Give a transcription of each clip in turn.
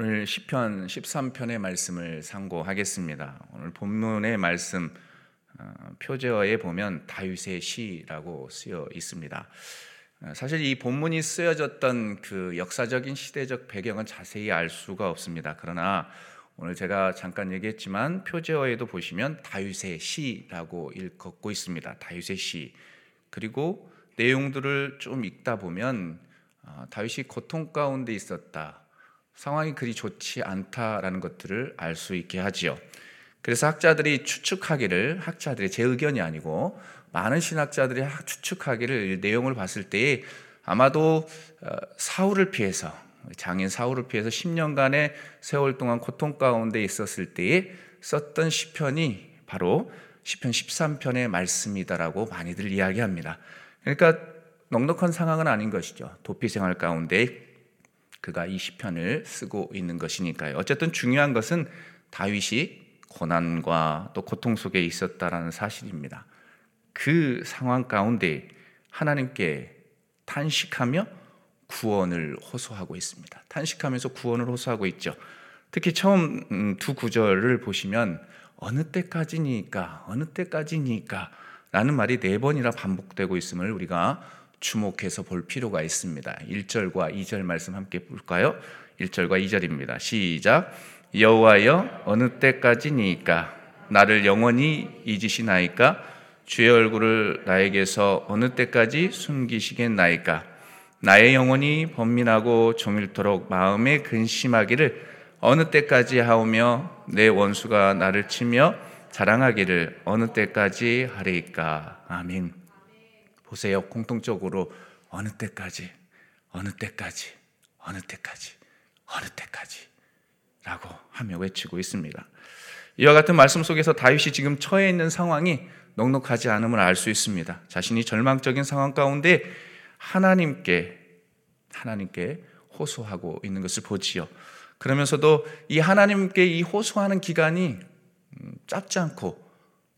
오늘 시편 13편의 말씀을 상고하겠습니다. 오늘 본문의 말씀 어, 표제어에 보면 다윗의 시라고 쓰여 있습니다. 어, 사실 이 본문이 쓰여졌던 그 역사적인 시대적 배경은 자세히 알 수가 없습니다. 그러나 오늘 제가 잠깐 얘기했지만 표제어에도 보시면 다윗의 시라고 읽고 있습니다. 다윗의 시. 그리고 내용들을 좀 읽다 보면 어, 다윗이 고통 가운데 있었다. 상황이 그리 좋지 않다라는 것들을 알 수 있게 하지요. 그래서 학자들이 추측하기를 학자들의 제 의견이 아니고 많은 신학자들이 추측하기를 내용을 봤을 때에 아마도 어, 사울을 피해서 장인 사울을 피해서 10년간의 세월 동안 고통 가운데 있었을 때에 썼던 시편이 바로 시편 13편의 말씀이다라고 많이들 이야기합니다. 그러니까 넉넉한 상황은 아닌 것이죠. 도피 생활 가운데 그가 이 시편을 쓰고 있는 것이니까요. 어쨌든 중요한 것은 다윗이 고난과 또 고통 속에 있었다라는 사실입니다. 그 상황 가운데 하나님께 탄식하며 구원을 호소하고 있습니다. 탄식하면서 구원을 호소하고 있죠. 특히 처음 음, 두 구절을 보시면 어느 때까지니까 어느 때까지니까 라는 말이 네 번이나 반복되고 있음을 우리가 주목해서 볼 필요가 있습니다. 1절과 2절 말씀 함께 볼까요? 1절과 2절입니다. 시작. 여호와여 어느 때까지니까 나를 영원히 잊으시나이까 주의 얼굴을 나에게서 어느 때까지 숨기시겠나이까 나의 영혼이 번민하고 종일토록 마음에 근심하기를 어느 때까지 하오며 내 원수가 나를 치며 자랑하기를 어느 때까지 하리까 아멘. 보세요. 공통적으로 어느 때까지, 어느 때까지, 어느 때까지, 어느 때까지 라고 하며 외치고 있습니다. 이와 같은 말씀 속에서 다윗이 지금 처해 있는 상황이 넉넉하지 않음을 알 수 있습니다. 자신이 절망적인 상황 가운데 하나님께, 하나님께 호소하고 있는 것을 보지요. 그러면서도 이 하나님께 이 호소하는 기간이 음, 짧지 않고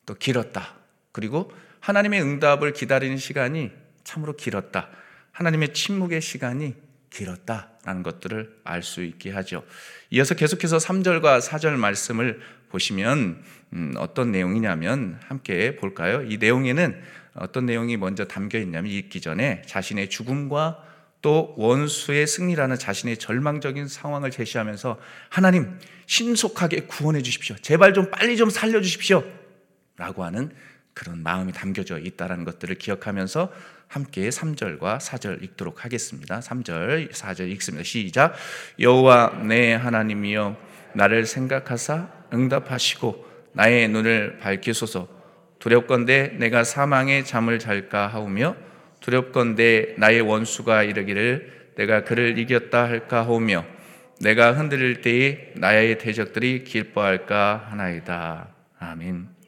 또 길었다. 그리고 하나님의 응답을 기다리는 시간이 참으로 길었다. 하나님의 침묵의 시간이 길었다라는 것들을 알 수 있게 하죠. 이어서 계속해서 3절과 4절 말씀을 보시면 음, 어떤 내용이냐면 함께 볼까요? 이 내용에는 어떤 내용이 먼저 담겨 있냐면 읽기 전에 자신의 죽음과 또 원수의 승리라는 자신의 절망적인 상황을 제시하면서 하나님 신속하게 구원해 주십시오. 제발 좀 빨리 좀 살려 주십시오. 라고 하는 그런 마음이 담겨져 있다는 것들을 기억하면서 함께 3절과 4절 읽도록 하겠습니다. 3절, 4절 읽습니다. 시작. 여호와 내 하나님이여 나를 생각하사 응답하시고 나의 눈을 밝히소서 두렵건대 내가 사망의 잠을 잘까 하오며 두렵건대 나의 원수가 이르기를 내가 그를 이겼다 할까 하오며 내가 흔들릴 때에 나의 대적들이 기뻐할까 하나이다. 아멘.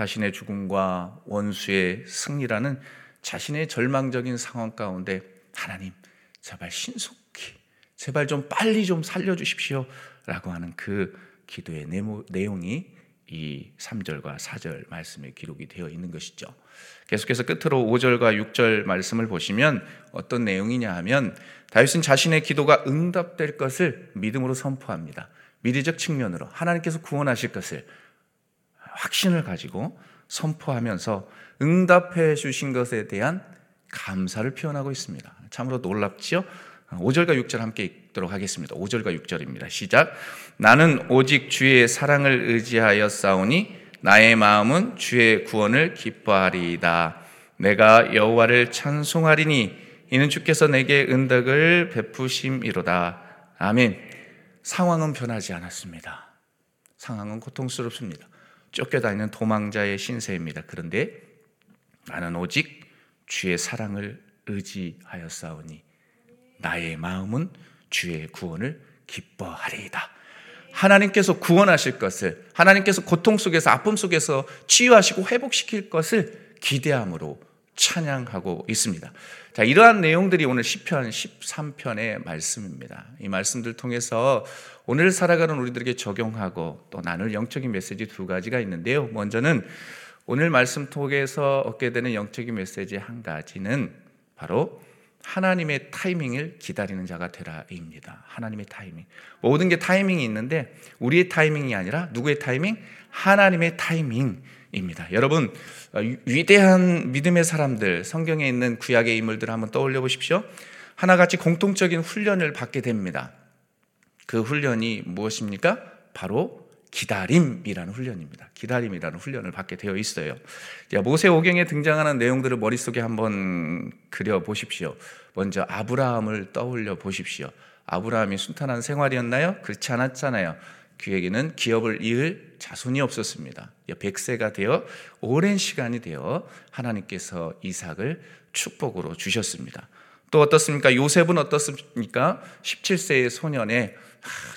자신의 죽음과 원수의 승리라는 자신의 절망적인 상황 가운데 하나님 제발 신속히 제발 좀 빨리 좀 살려주십시오 라고 하는 그 기도의 내용이 이 3절과 4절 말씀에 기록이 되어 있는 것이죠. 계속해서 끝으로 5절과 6절 말씀을 보시면 어떤 내용이냐 하면 다윗은 자신의 기도가 응답될 것을 믿음으로 선포합니다. 미래적 측면으로 하나님께서 구원하실 것을 확신을 가지고 선포하면서 응답해 주신 것에 대한 감사를 표현하고 있습니다. 참으로 놀랍지요? 5절과 6절 함께 읽도록 하겠습니다. 5절과 6절입니다. 시작. 나는 오직 주의 사랑을 의지하여 싸우니 나의 마음은 주의 구원을 기뻐하리이다. 내가 여호와를 찬송하리니 이는 주께서 내게 은덕을 베푸심이로다. 아멘. 상황은 변하지 않았습니다. 상황은 고통스럽습니다. 쫓겨다니는 도망자의 신세입니다. 그런데 나는 오직 주의 사랑을 의지하여 싸우니 나의 마음은 주의 구원을 기뻐하리이다. 하나님께서 구원하실 것을 하나님께서 고통 속에서 아픔 속에서 치유하시고 회복시킬 것을 기대함으로 찬양하고 있습니다. 자, 이러한 내용들이 오늘 시편 13편의 말씀입니다. 이 말씀들 통해서 오늘 살아가는 우리들에게 적용하고 또 나눌 영적인 메시지 두 가지가 있는데요. 먼저는 오늘 말씀 통해서 얻게 되는 영적인 메시지 한 가지는 바로 하나님의 타이밍을 기다리는 자가 되라입니다. 하나님의 타이밍. 모든 게 타이밍이 있는데 우리의 타이밍이 아니라 누구의 타이밍? 하나님의 타이밍 입니다. 여러분 위대한 믿음의 사람들 성경에 있는 구약의 인물들을 한번 떠올려 보십시오. 하나같이 공통적인 훈련을 받게 됩니다. 그 훈련이 무엇입니까? 바로 기다림이라는 훈련입니다. 기다림이라는 훈련을 받게 되어 있어요. 모세 오경에 등장하는 내용들을 머릿속에 한번 그려 보십시오. 먼저 아브라함을 떠올려 보십시오. 아브라함이 순탄한 생활이었나요? 그렇지 않았잖아요. 그에게는 기업을 이을 자손이 없었습니다. 100세가 되어 오랜 시간이 되어 하나님께서 이삭을 축복으로 주셨습니다. 또 어떻습니까? 요셉은 어떻습니까? 17세의 소년에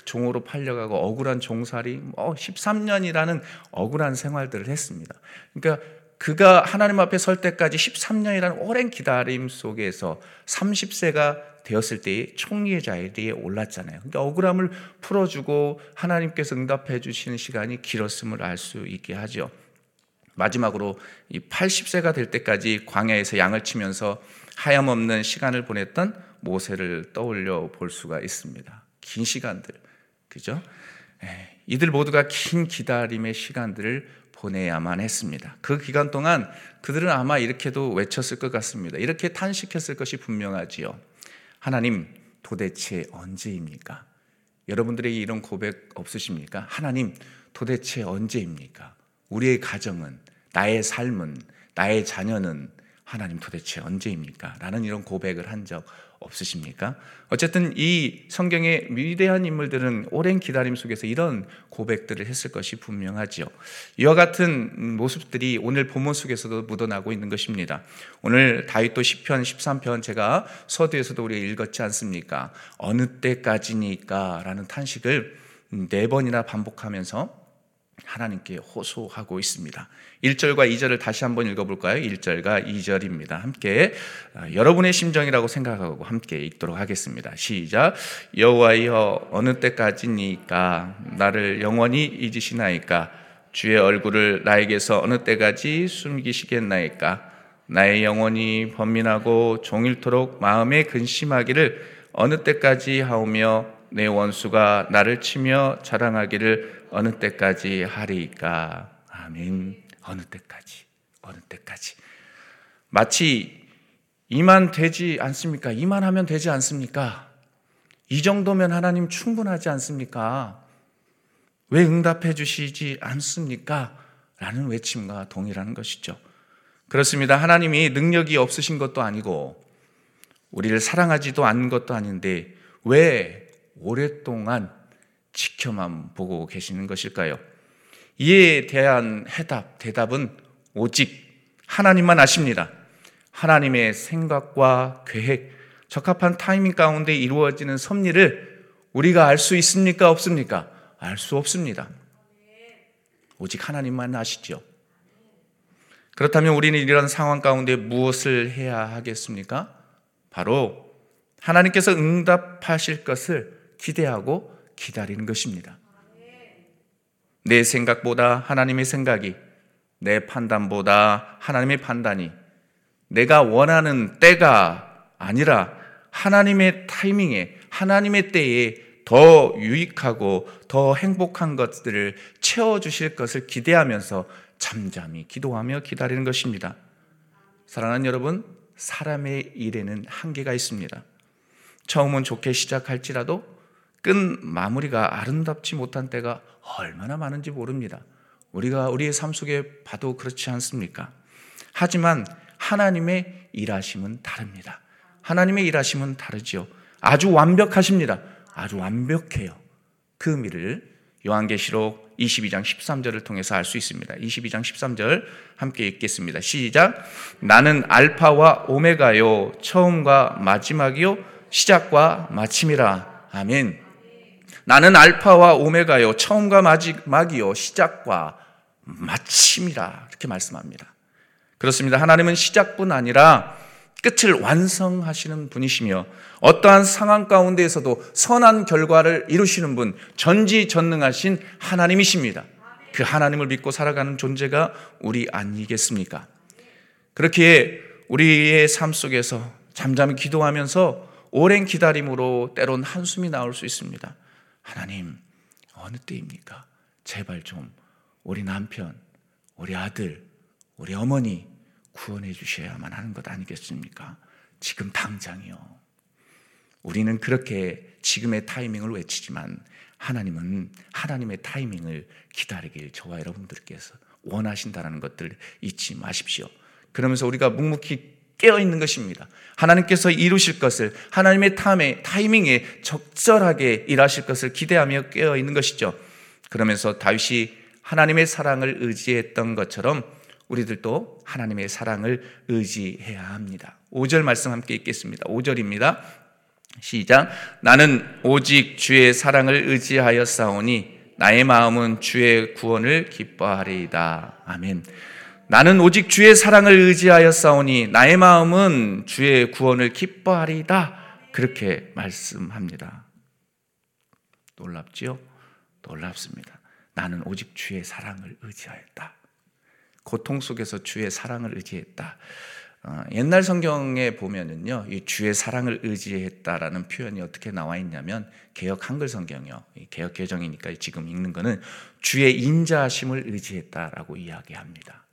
종으로 팔려가고 억울한 종살이 뭐 13년이라는 억울한 생활들을 했습니다. 그러니까 그가 하나님 앞에 설 때까지 13년이라는 오랜 기다림 속에서 30세가 되었을 때의 총리의 자리에 올랐잖아요. 그러니까 억울함을 풀어주고 하나님께서 응답해 주시는 시간이 길었음을 알 수 있게 하죠. 마지막으로 이 80세가 될 때까지 광야에서 양을 치면서 하염없는 시간을 보냈던 모세를 떠올려 볼 수가 있습니다. 긴 시간들, 그죠? 예, 이들 모두가 긴 기다림의 시간들을 보내야만 했습니다. 그 기간 동안 그들은 아마 이렇게도 외쳤을 것 같습니다. 이렇게 탄식했을 것이 분명하지요. 하나님, 도대체 언제입니까? 여러분들에게 이런 고백 없으십니까? 하나님, 도대체 언제입니까? 우리의 가정은, 나의 삶은, 나의 자녀는 하나님 도대체 언제입니까? 라는 이런 고백을 한 적 없으십니까? 어쨌든 이 성경의 위대한 인물들은 오랜 기다림 속에서 이런 고백들을 했을 것이 분명하지요. 이와 같은 모습들이 오늘 본문 속에서도 묻어나고 있는 것입니다. 오늘 다윗도 시편 13편 제가 서두에서도 우리가 읽었지 않습니까? 어느 때까지니까 라는 탄식을 네 번이나 반복하면서 하나님께 호소하고 있습니다. 1절과 2절을 다시 한번 읽어볼까요? 1절과 2절입니다. 함께 아, 여러분의 심정이라고 생각하고 함께 읽도록 하겠습니다. 시작. 여호와여 어느 때까지니까 나를 영원히 잊으시나이까 주의 얼굴을 나에게서 어느 때까지 숨기시겠나이까 나의 영혼이 번민하고 종일토록 마음에 근심하기를 어느 때까지 하오며 내 원수가 나를 치며 자랑하기를 어느 때까지 하리까? 아멘. 어느 때까지? 어느 때까지? 마치 이만 되지 않습니까? 이만 하면 되지 않습니까? 이 정도면 하나님 충분하지 않습니까? 왜 응답해 주시지 않습니까? 라는 외침과 동일한 것이죠. 그렇습니다. 하나님이 능력이 없으신 것도 아니고 우리를 사랑하지도 않는 것도 아닌데 왜 오랫동안 지켜만 보고 계시는 것일까요? 이에 대한 해답, 대답은 오직 하나님만 아십니다. 하나님의 생각과 계획, 적합한 타이밍 가운데 이루어지는 섭리를 우리가 알 수 있습니까? 없습니까? 알 수 없습니다. 오직 하나님만 아시죠. 그렇다면 우리는 이런 상황 가운데 무엇을 해야 하겠습니까? 바로 하나님께서 응답하실 것을 기대하고 기다리는 것입니다. 내 생각보다 하나님의 생각이, 내 판단보다 하나님의 판단이, 내가 원하는 때가 아니라 하나님의 타이밍에, 하나님의 때에 더 유익하고 더 행복한 것들을 채워주실 것을 기대하면서 잠잠히 기도하며 기다리는 것입니다. 사랑하는 여러분, 사람의 일에는 한계가 있습니다. 처음은 좋게 시작할지라도 끝 마무리가 아름답지 못한 때가 얼마나 많은지 모릅니다. 우리가 우리의 삶 속에 봐도 그렇지 않습니까? 하지만 하나님의 일하심은 다릅니다. 하나님의 일하심은 다르지요. 아주 완벽하십니다. 아주 완벽해요. 그 의미를 요한계시록 22장 13절을 통해서 알 수 있습니다. 22장 13절 함께 읽겠습니다. 시작. 나는 알파와 오메가요, 처음과 마지막이요, 시작과 마침이라. 아멘. 나는 알파와 오메가요, 처음과 마지막이요, 시작과 마침이라. 이렇게 말씀합니다. 그렇습니다. 하나님은 시작뿐 아니라 끝을 완성하시는 분이시며 어떠한 상황 가운데에서도 선한 결과를 이루시는 분, 전지전능하신 하나님이십니다. 그 하나님을 믿고 살아가는 존재가 우리 아니겠습니까? 그렇게 우리의 삶 속에서 잠잠히 기도하면서 오랜 기다림으로 때론 한숨이 나올 수 있습니다. 하나님, 어느 때입니까? 제발 좀 우리 남편, 우리 아들, 우리 어머니 구원해 주셔야만 하는 것 아니겠습니까? 지금 당장이요. 우리는 그렇게 지금의 타이밍을 외치지만 하나님은 하나님의 타이밍을 기다리길 저와 여러분들께서 원하신다는 것들 잊지 마십시오. 그러면서 우리가 묵묵히 깨어 있는 것입니다. 하나님께서 이루실 것을 하나님의 타이밍에 적절하게 일하실 것을 기대하며 깨어 있는 것이죠. 그러면서 다윗이 하나님의 사랑을 의지했던 것처럼 우리들도 하나님의 사랑을 의지해야 합니다. 5절 말씀 함께 읽겠습니다. 5절입니다. 시작. 나는 오직 주의 사랑을 의지하여 싸우니 나의 마음은 주의 구원을 기뻐하리이다. 아멘. 나는 오직 주의 사랑을 의지하여 싸우니 나의 마음은 주의 구원을 기뻐하리이다. 그렇게 말씀합니다. 놀랍지요? 놀랍습니다. 나는 오직 주의 사랑을 의지하였다. 고통 속에서 주의 사랑을 의지했다. 어, 옛날 성경에 보면은요, 이 주의 사랑을 의지했다라는 표현이 어떻게 나와 있냐면 개혁 한글 성경이요, 개혁 개정이니까 지금 읽는 거는 주의 인자하심을 의지했다라고 이야기합니다.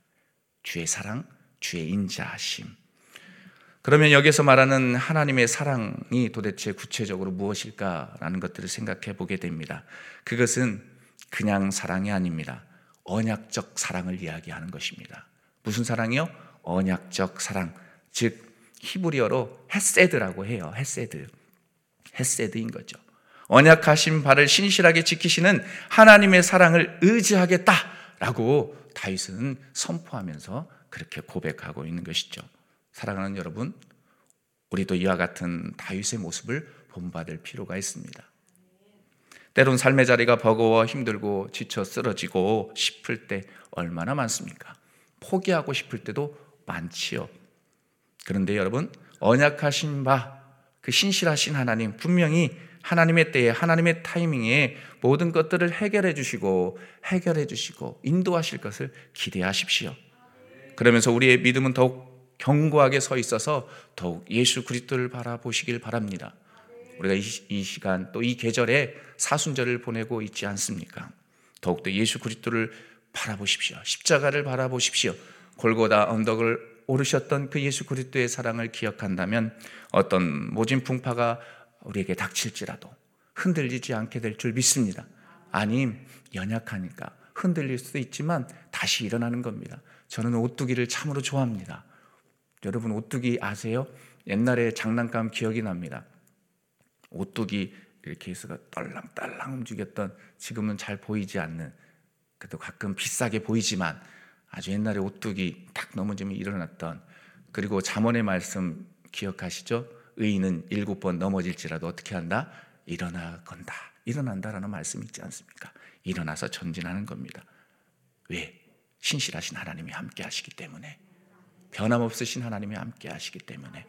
주의 사랑, 주의 인자하심. 그러면 여기서 말하는 하나님의 사랑이 도대체 구체적으로 무엇일까라는 것들을 생각해 보게 됩니다. 그것은 그냥 사랑이 아닙니다. 언약적 사랑을 이야기하는 것입니다. 무슨 사랑이요? 언약적 사랑. 즉 히브리어로 헤세드라고 해요. 헤세드. 헤세드인 거죠. 언약하신 바를 신실하게 지키시는 하나님의 사랑을 의지하겠다라고 다윗은 선포하면서 그렇게 고백하고 있는 것이죠. 사랑하는 여러분, 우리도 이와 같은 다윗의 모습을 본받을 필요가 있습니다. 때론 삶의 자리가 버거워 힘들고 지쳐 쓰러지고 싶을 때 얼마나 많습니까? 포기하고 싶을 때도 많지요. 그런데 여러분, 언약하신 바, 그 신실하신 하나님, 분명히 하나님의 때에, 하나님의 타이밍에 모든 것들을 해결해 주시고, 해결해 주시고, 인도하실 것을 기대하십시오. 그러면서 우리의 믿음은 더욱 견고하게 서 있어서 더욱 예수 그리스도를 바라보시길 바랍니다. 우리가 이, 이 시간 또 이 계절에 사순절을 보내고 있지 않습니까? 더욱더 예수 그리스도를 바라보십시오. 십자가를 바라보십시오. 골고다 언덕을 오르셨던 그 예수 그리스도의 사랑을 기억한다면 어떤 모진 풍파가 우리에게 닥칠지라도 흔들리지 않게 될 줄 믿습니다. 아님 연약하니까 흔들릴 수도 있지만 다시 일어나는 겁니다. 저는 오뚜기를 참으로 좋아합니다. 여러분 오뚜기 아세요? 옛날에 장난감 기억이 납니다. 오뚜기 이렇게 해서 떨랑떨랑 움직였던 지금은 잘 보이지 않는 그래도 가끔 비싸게 보이지만 아주 옛날에 오뚜기 딱 넘어지면 일어났던 그리고 잠언의 말씀 기억하시죠? 의인은 일곱 번 넘어질지라도 어떻게 한다? 일어나 건다. 일어난다라는 말씀이 있지 않습니까? 일어나서 전진하는 겁니다. 왜? 신실하신 하나님이 함께 하시기 때문에 변함없으신 하나님이 함께 하시기 때문에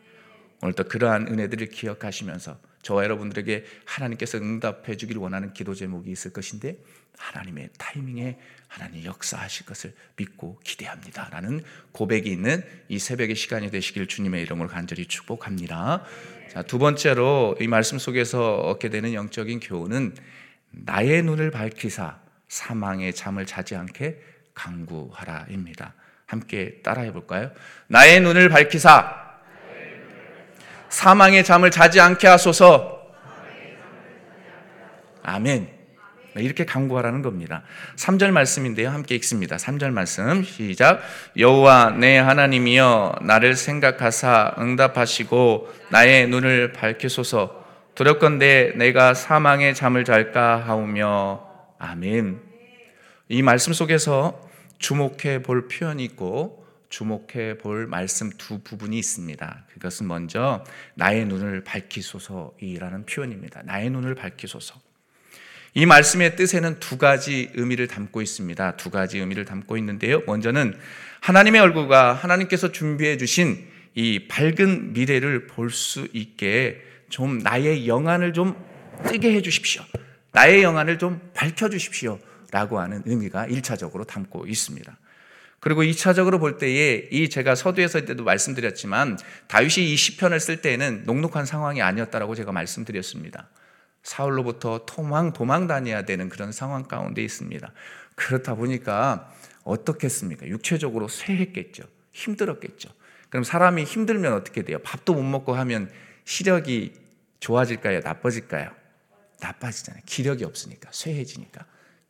오늘도 그러한 은혜들을 기억하시면서 저와 여러분들에게 하나님께서 응답해 주길 원하는 기도 제목이 있을 것인데 하나님의 타이밍에 하나님 역사하실 것을 믿고 기대합니다. 라는 고백이 있는 이 새벽의 시간이 되시길 주님의 이름으로 간절히 축복합니다. 자, 두 번째로 이 말씀 속에서 얻게 되는 영적인 교훈은 나의 눈을 밝히사 사망의 잠을 자지 않게 강구하라입니다. 함께 따라해 볼까요? 나의 눈을 밝히사 사망의 잠을 자지 않게 하소서. 아멘. 네, 이렇게 강구하라는 겁니다. 3절 말씀인데요. 함께 읽습니다. 3절 말씀 시작. 여호와 내 하나님이여 나를 생각하사 응답하시고 나의 눈을 밝히소서. 두렵건대 내가 사망의 잠을 잘까 하오며 아멘. 이 말씀 속에서 주목해 볼 표현이 있고 주목해 볼 말씀 두 부분이 있습니다. 그것은 먼저 나의 눈을 밝히소서이라는 표현입니다. 나의 눈을 밝히소서. 이 말씀의 뜻에는 두 가지 의미를 담고 있습니다. 두 가지 의미를 담고 있는데요. 먼저는 하나님의 얼굴과 하나님께서 준비해 주신 이 밝은 미래를 볼 수 있게 좀 나의 영안을 좀 뜨게 해 주십시오. 나의 영안을 좀 밝혀 주십시오. 라고 하는 의미가 1차적으로 담고 있습니다. 그리고 2차적으로 볼 때에 이 제가 서두에서 때도 말씀드렸지만 다윗이 이 시편을 쓸 때에는 녹록한 상황이 아니었다라고 제가 말씀드렸습니다. 사울로부터 도망 도망 다녀야 되는 그런 상황 가운데 있습니다. 그렇다 보니까 어떻겠습니까? 육체적으로 쇠했겠죠. 힘들었겠죠. 그럼 사람이 힘들면 어떻게 돼요? 밥도 못 먹고 하면 시력이 좋아질까요? 나빠질까요? 나빠지잖아요. 기력이 없으니까, 쇠해지니까.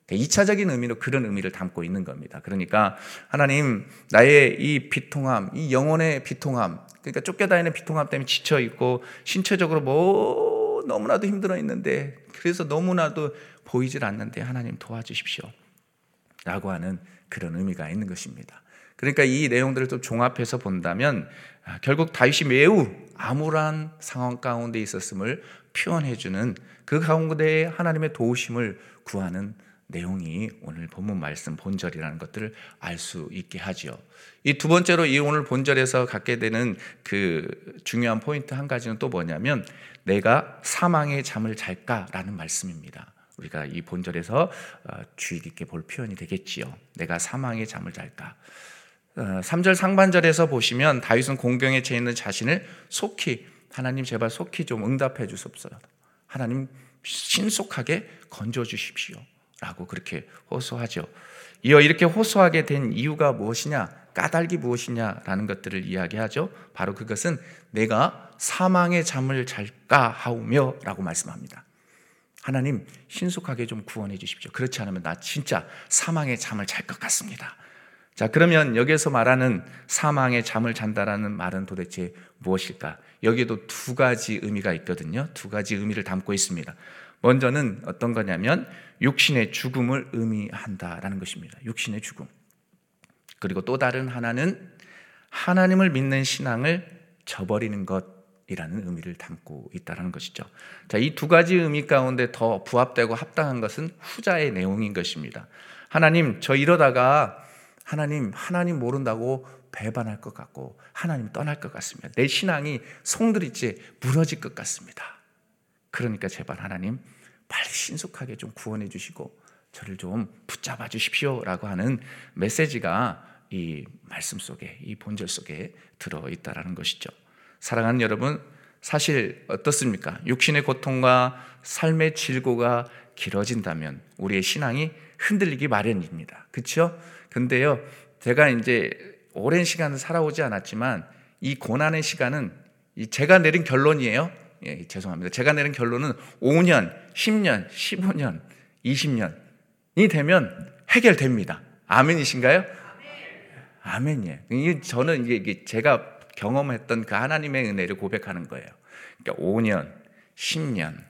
2차적인 그러니까 의미로 그런 의미를 담고 있는 겁니다. 그러니까 하나님 나의 이 비통함, 이 영혼의 비통함, 그러니까 쫓겨다니는 비통함 때문에 지쳐 있고 신체적으로 뭐 너무나도 힘들어 있는데 그래서 너무나도 보이질 않는데 하나님 도와주십시오. 라고 하는 그런 의미가 있는 것입니다. 그러니까 이 내용들을 좀 종합해서 본다면 아, 결국 다윗이 매우 암울한 상황 가운데 있었음을 표현해주는 그 가운데 하나님의 도우심을 구하는 내용이 오늘 본문 말씀 본절이라는 것들을 알 수 있게 하지요. 이 두 번째로 이 오늘 본절에서 갖게 되는 그 중요한 포인트 한 가지는 또 뭐냐면 내가 사망의 잠을 잘까라는 말씀입니다. 우리가 이 본절에서 어, 주의 깊게 볼 표현이 되겠지요. 내가 사망의 잠을 잘까. 3절 어, 상반절에서 보시면 다윗은 공경에 처해 있는 자신을 속히 하나님 제발 속히 좀 응답해 주옵소서. 하나님 신속하게 건져 주십시오. 라고 그렇게 호소하죠. 이어 이렇게 호소하게 된 이유가 무엇이냐? 까닭이 무엇이냐라는 것들을 이야기하죠. 바로 그것은 내가 사망의 잠을 잘까 하오며 라고 말씀합니다. 하나님 신속하게 좀 구원해 주십시오. 그렇지 않으면 나 진짜 사망의 잠을 잘 것 같습니다. 자, 그러면 여기서 말하는 사망의 잠을 잔다라는 말은 도대체 무엇일까? 여기에도 두 가지 의미가 있거든요. 두 가지 의미를 담고 있습니다. 먼저는 어떤 거냐면 육신의 죽음을 의미한다라는 것입니다. 육신의 죽음. 그리고 또 다른 하나는 하나님을 믿는 신앙을 저버리는 것이라는 의미를 담고 있다는 것이죠. 자, 이 두 가지 의미 가운데 더 부합되고 합당한 것은 후자의 내용인 것입니다. 하나님, 저 이러다가 하나님, 하나님 모른다고 배반할 것 같고 하나님 떠날 것 같습니다. 내 신앙이 송두리째 무너질 것 같습니다. 그러니까 제발 하나님 빨리 신속하게 좀 구원해 주시고 저를 좀 붙잡아 주십시오라고 하는 메시지가 이 말씀 속에 이 본절 속에 들어 있다라는 것이죠. 사랑하는 여러분, 사실 어떻습니까? 육신의 고통과 삶의 질고가 길어진다면 우리의 신앙이 흔들리기 마련입니다. 그렇죠? 근데요, 제가 이제 오랜 시간을 살아오지 않았지만 이 고난의 시간은 제가 내린 결론이에요. 예, 죄송합니다. 제가 내린 결론은 5년, 10년, 15년, 20년이 되면 해결됩니다. 아멘이신가요? 아멘이에요. 저는 이게 제가 경험했던 그 하나님의 은혜를 고백하는 거예요. 그러니까 5년, 10년,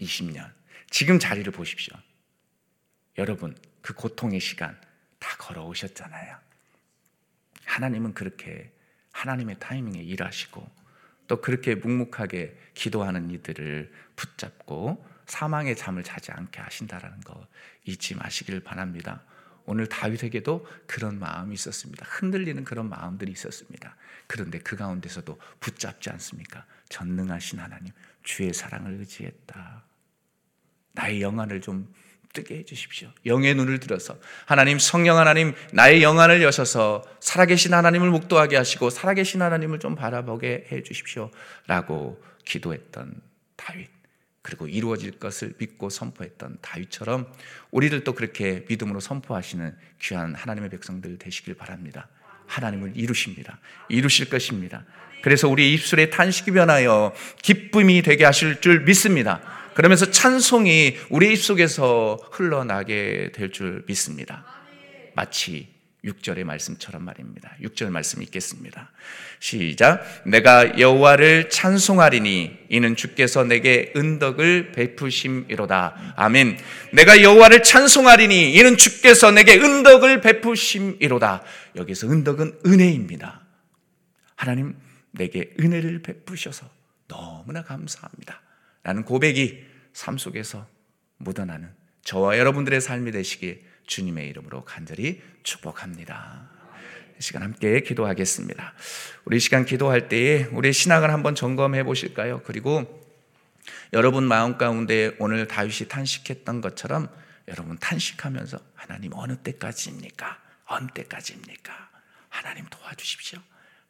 20년. 지금 자리를 보십시오. 여러분, 그 고통의 시간 다 걸어오셨잖아요. 하나님은 그렇게 하나님의 타이밍에 일하시고 또 그렇게 묵묵하게 기도하는 이들을 붙잡고 사망의 잠을 자지 않게 하신다라는 거 잊지 마시길 바랍니다. 오늘 다윗에게도 그런 마음이 있었습니다. 흔들리는 그런 마음들이 있었습니다. 그런데 그 가운데서도 붙잡지 않습니까? 전능하신 하나님, 주의 사랑을 의지했다. 나의 영안을 좀 뜨게 해주십시오. 영의 눈을 들어서 하나님 성령 하나님 나의 영안을 여셔서 살아계신 하나님을 묵도하게 하시고 살아계신 하나님을 좀 바라보게 해주십시오라고 기도했던 다윗 그리고 이루어질 것을 믿고 선포했던 다윗처럼 우리들도 그렇게 믿음으로 선포하시는 귀한 하나님의 백성들 되시길 바랍니다. 하나님을 이루십니다. 이루실 것입니다. 그래서 우리 입술의 탄식이 변하여 기쁨이 되게 하실 줄 믿습니다. 그러면서 찬송이 우리 입속에서 흘러나게 될 줄 믿습니다. 마치 6절의 말씀처럼 말입니다. 6절 말씀 읽겠습니다. 시작. 내가 여호와를 찬송하리니 이는 주께서 내게 은덕을 베푸심이로다. 아멘. 내가 여호와를 찬송하리니 이는 주께서 내게 은덕을 베푸심이로다. 여기서 은덕은 은혜입니다. 하나님 내게 은혜를 베푸셔서 너무나 감사합니다. 라는 고백이 삶 속에서 묻어나는 저와 여러분들의 삶이 되시길 주님의 이름으로 간절히 축복합니다. 이 시간 함께 기도하겠습니다. 우리 시간 기도할 때에 우리의 신앙을 한번 점검해 보실까요? 그리고 여러분 마음 가운데 오늘 다윗이 탄식했던 것처럼 여러분 탄식하면서 하나님 어느 때까지입니까? 언제까지입니까? 하나님 도와주십시오.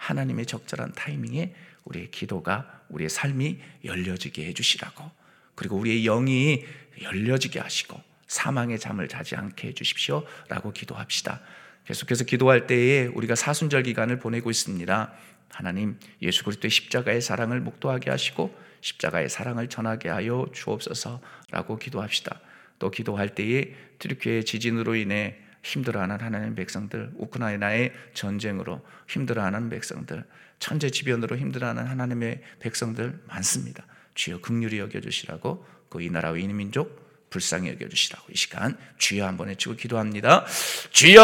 하나님의 적절한 타이밍에 우리의 기도가 우리의 삶이 열려지게 해주시라고. 그리고 우리의 영이 열려지게 하시고 사망의 잠을 자지 않게 해주십시오 라고 기도합시다. 계속해서 기도할 때에 우리가 사순절 기간을 보내고 있습니다. 하나님 예수 그리스도의 십자가의 사랑을 묵도하게 하시고 십자가의 사랑을 전하게 하여 주옵소서라고 기도합시다. 또 기도할 때에 트리키의 지진으로 인해 힘들어하는 하나님 백성들, 우크라이나의 전쟁으로 힘들어하는 백성들, 천재지변으로 힘들어하는 하나님의 백성들 많습니다. 주여 극률이 여겨주시라고 그 이 나라와 이 민족 불쌍히 여겨주시라고 이 시간 주여 한번 외치고 기도합니다. 주여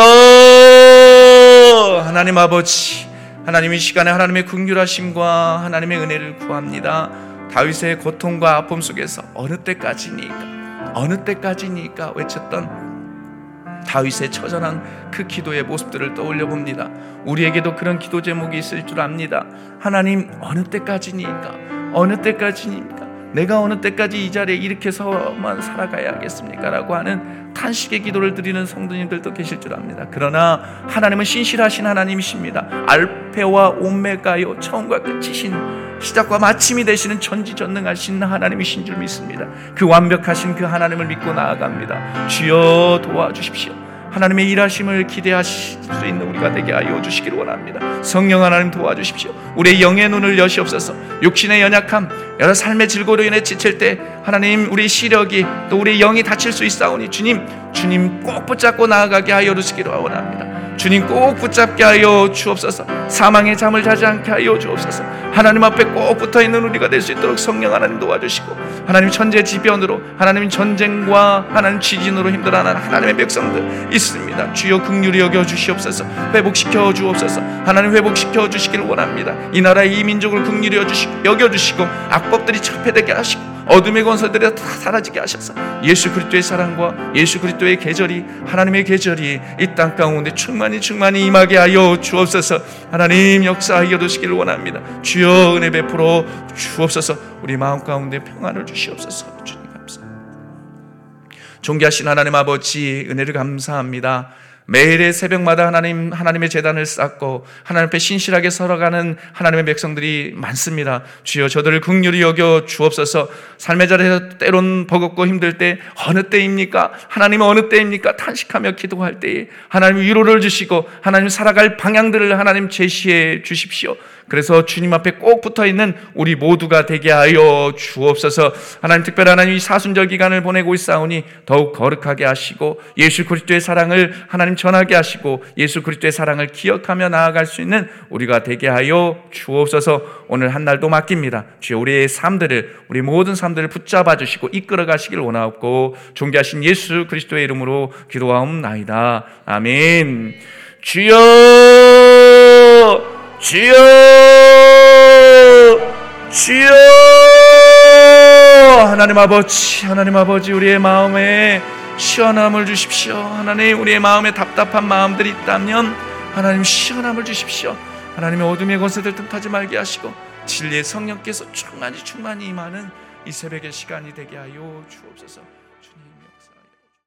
하나님 아버지 하나님의 시간에 하나님의 극률하심과 하나님의 은혜를 구합니다. 다윗의 고통과 아픔 속에서 어느 때까지니까 어느 때까지니까 외쳤던 다윗의 처절한 그 기도의 모습들을 떠올려 봅니다. 우리에게도 그런 기도 제목이 있을 줄 압니다. 하나님 어느 때까지니까 어느 때까지니까 내가 어느 때까지 이 자리에 이렇게 서만 살아가야 하겠습니까? 라고 하는 탄식의 기도를 드리는 성도님들도 계실 줄 압니다. 그러나 하나님은 신실하신 하나님이십니다. 알페와 오메가요 처음과 끝이신 시작과 마침이 되시는 전지전능하신 하나님이신 줄 믿습니다. 그 완벽하신 그 하나님을 믿고 나아갑니다. 주여 도와주십시오. 하나님의 일하심을 기대하실 수 있는 우리가 되게 하여 주시기를 원합니다. 성령 하나님 도와주십시오. 우리의 영의 눈을 여시옵소서. 육신의 연약함, 여러 삶의 질고로 인해 지칠 때 하나님 우리 시력이 또 우리 영이 다칠 수 있사오니 주님, 주님 꼭 붙잡고 나아가게 하여 주시기를 원합니다. 주님 꼭 붙잡게 하여 주옵소서. 사망의 잠을 자지 않게 하여 주옵소서. 하나님 앞에 꼭 붙어 있는 우리가 될 수 있도록 성령 하나님 도와주시고 하나님 천재 지변으로 하나님 전쟁과 하나님 지진으로 힘들어하는 하나님의 백성들 있습니다. 주여 긍휼히 여겨 주시옵소서. 회복시켜 주옵소서. 하나님 회복시켜 주시기를 원합니다. 이 나라의 이 민족을 긍휼히 여겨 주시고 악법들이 철폐되게 하시고 어둠의 권세들이 다 사라지게 하셔서 예수 그리스도의 사랑과 예수 그리스도의 계절이 하나님의 계절이 이 땅 가운데 충만히 충만히 임하게 하여 주옵소서. 하나님 역사하여 주시기를 원합니다. 주여 은혜 베풀어 주옵소서. 우리 마음 가운데 평안을 주시옵소서. 주님 감사합니다. 존귀하신 하나님 아버지 은혜를 감사합니다 매일의 새벽마다 하나님 하나님의 재단을 쌓고 하나님 앞에 신실하게 살아가는 하나님의 백성들이 많습니다. 주여 저들을 긍휼히 여겨 주옵소서. 삶의 자리에서 때론 버겁고 힘들 때 어느 때입니까? 하나님은 어느 때입니까? 탄식하며 기도할 때에 하나님 위로를 주시고 하나님 살아갈 방향들을 하나님 제시해 주십시오. 그래서 주님 앞에 꼭 붙어 있는 우리 모두가 되게 하여 주옵소서. 하나님 특별 하나님 이 사순절 기간을 보내고 있사오니 더욱 거룩하게 하시고 예수 그리스도의 사랑을 하나님 전하게 하시고 예수 그리스도의 사랑을 기억하며 나아갈 수 있는 우리가 되게 하여 주옵소서. 오늘 한 날도 맡깁니다. 주여 우리의 삶들을 우리 모든 삶들을 붙잡아 주시고 이끌어 가시길 원하옵고 존귀하신 예수 그리스도의 이름으로 기도하옵나이다. 아멘. 주여 주여 주여 하나님 아버지 하나님 아버지 우리의 마음에 시원함을 주십시오. 하나님 우리의 마음에 답답한 마음들이 있다면 하나님 시원함을 주십시오. 하나님의 어둠의 권세들 틈타지 말게 하시고 진리의 성령께서 충만히 충만히 임하는 이 새벽의 시간이 되게 하여 주옵소서